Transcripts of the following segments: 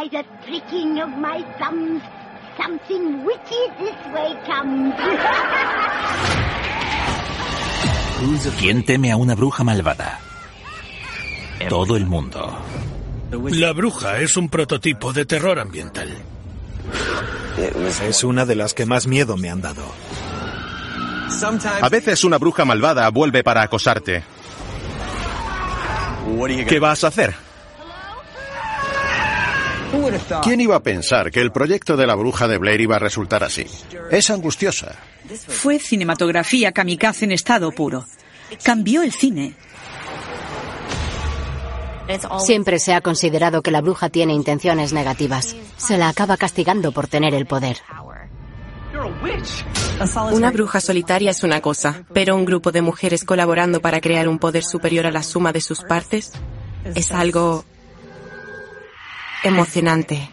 by the tricking of my thumbs, something wicked this way comes. ¿Quién teme a una bruja malvada? Todo el mundo. La bruja es un prototipo de terror ambiental. Es una de las que más miedo me han dado. A veces una bruja malvada vuelve para acosarte. ¿Qué vas a hacer? ¿Quién iba a pensar que el proyecto de la bruja de Blair iba a resultar así? Es angustiosa. Fue cinematografía kamikaze en estado puro. Cambió el cine. Siempre se ha considerado que la bruja tiene intenciones negativas. Se la acaba castigando por tener el poder. Una bruja solitaria es una cosa, pero un grupo de mujeres colaborando para crear un poder superior a la suma de sus partes es algo emocionante.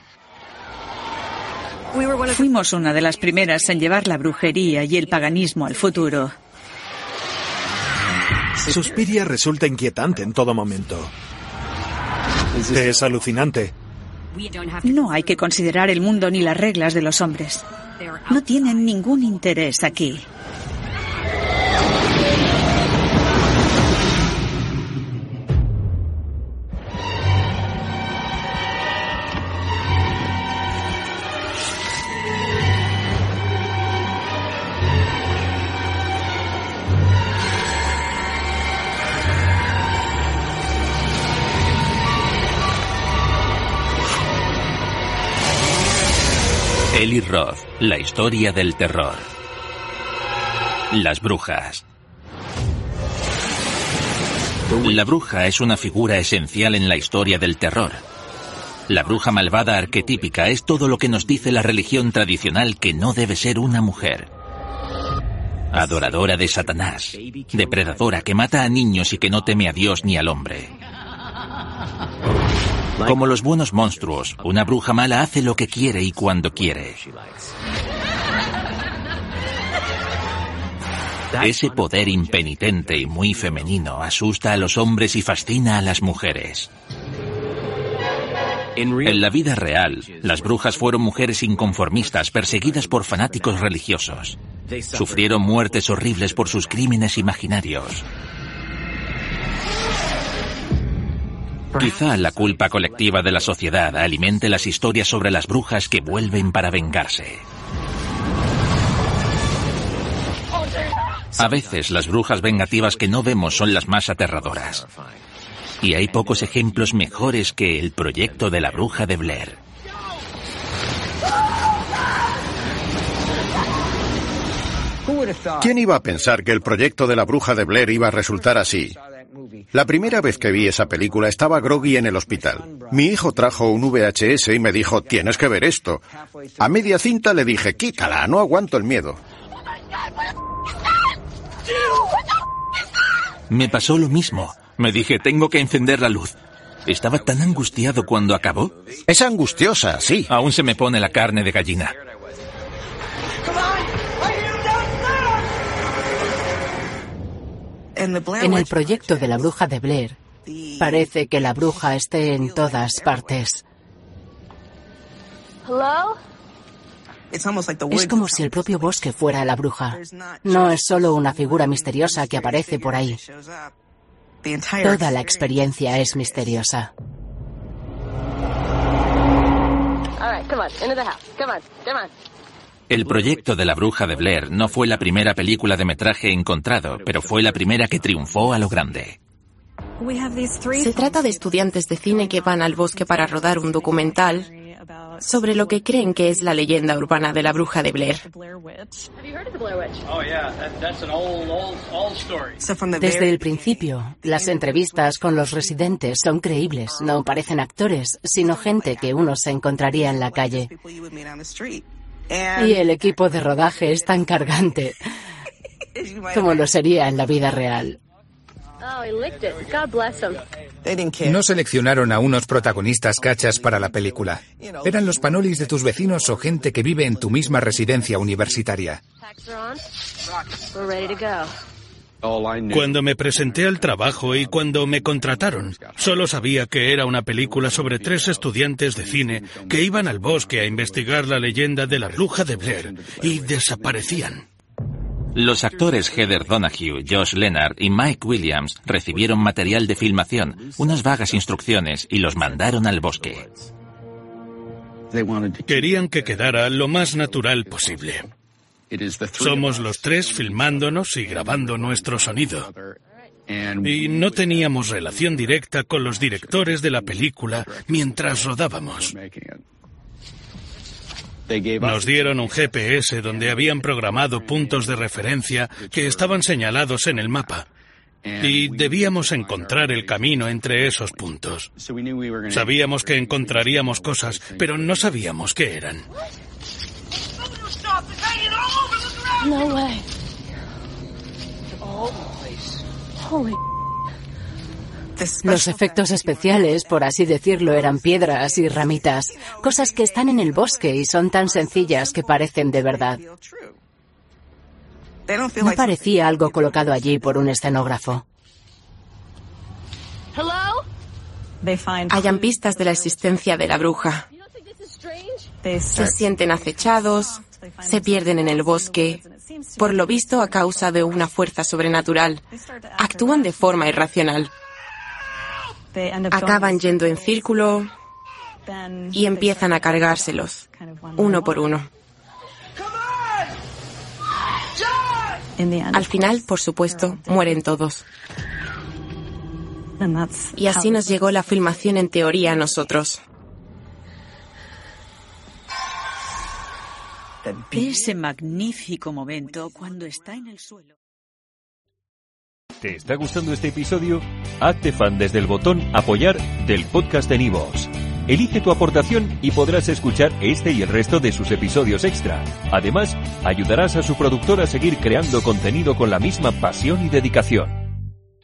Fuimos una de las primeras en llevar la brujería y el paganismo al futuro. Suspiria resulta inquietante en todo momento. Es alucinante. No hay que considerar el mundo ni las reglas de los hombres. No tienen ningún interés aquí. Eli Roth, la historia del terror. Las brujas. La bruja es una figura esencial en la historia del terror. La bruja malvada arquetípica es todo lo que nos dice la religión tradicional que no debe ser una mujer. Adoradora de Satanás, depredadora que mata a niños y que no teme a Dios ni al hombre. Como los buenos monstruos, una bruja mala hace lo que quiere y cuando quiere. Ese poder impenitente y muy femenino asusta a los hombres y fascina a las mujeres. En la vida real, las brujas fueron mujeres inconformistas perseguidas por fanáticos religiosos. Sufrieron muertes horribles por sus crímenes imaginarios. Quizá la culpa colectiva de la sociedad alimente las historias sobre las brujas que vuelven para vengarse. A veces las brujas vengativas que no vemos son las más aterradoras. Y hay pocos ejemplos mejores que el proyecto de la bruja de Blair. ¿Quién iba a pensar que el proyecto de la bruja de Blair iba a resultar así? La primera vez que vi esa película estaba groggy en el hospital. Mi hijo trajo un VHS y me dijo, tienes que ver esto. A media cinta le dije, quítala, no aguanto el miedo. Me pasó lo mismo. Me dije, tengo que encender la luz. Estaba tan angustiado cuando acabó. Es angustiosa, sí. Aún se me pone la carne de gallina. En el proyecto de la bruja de Blair, parece que la bruja esté en todas partes. Es como si el propio bosque fuera la bruja. No es solo una figura misteriosa que aparece por ahí. Toda la experiencia es misteriosa. El proyecto de la bruja de Blair no fue la primera película de metraje encontrado, pero fue la primera que triunfó a lo grande. Se trata de estudiantes de cine que van al bosque para rodar un documental sobre lo que creen que es la leyenda urbana de la bruja de Blair. Desde el principio, las entrevistas con los residentes son creíbles, no parecen actores, sino gente que uno se encontraría en la calle. Y el equipo de rodaje es tan cargante como lo sería en la vida real. No seleccionaron a unos protagonistas cachas para la película. Eran los panolis de tus vecinos o gente que vive en tu misma residencia universitaria. Cuando me presenté al trabajo y cuando me contrataron, solo sabía que era una película sobre tres estudiantes de cine que iban al bosque a investigar la leyenda de la bruja de Blair y desaparecían. Los actores Heather Donahue, Josh Leonard y Mike Williams recibieron material de filmación, unas vagas instrucciones y los mandaron al bosque. Querían que quedara lo más natural posible. Somos los tres filmándonos y grabando nuestro sonido. Y no teníamos relación directa con los directores de la película mientras rodábamos. Nos dieron un GPS donde habían programado puntos de referencia que estaban señalados en el mapa. Y debíamos encontrar el camino entre esos puntos. Sabíamos que encontraríamos cosas, pero no sabíamos qué eran. No way. Los efectos especiales, por así decirlo, eran piedras y ramitas, cosas que están en el bosque y son tan sencillas que parecen de verdad. No parecía algo colocado allí por un escenógrafo. Hayan pistas de la existencia de la bruja. Se sienten acechados, se pierden en el bosque, por lo visto a causa de una fuerza sobrenatural. Actúan de forma irracional. Acaban yendo en círculo y empiezan a cargárselos, uno por uno. Al final, por supuesto, mueren todos. Y así nos llegó la filmación en teoría a nosotros. Ese magnífico momento cuando está en el suelo. ¿Te está gustando este episodio? Hazte fan desde el botón Apoyar del podcast de Nivos. Elige tu aportación y podrás escuchar este y el resto de sus episodios extra. Además, ayudarás a su productor a seguir creando contenido con la misma pasión y dedicación.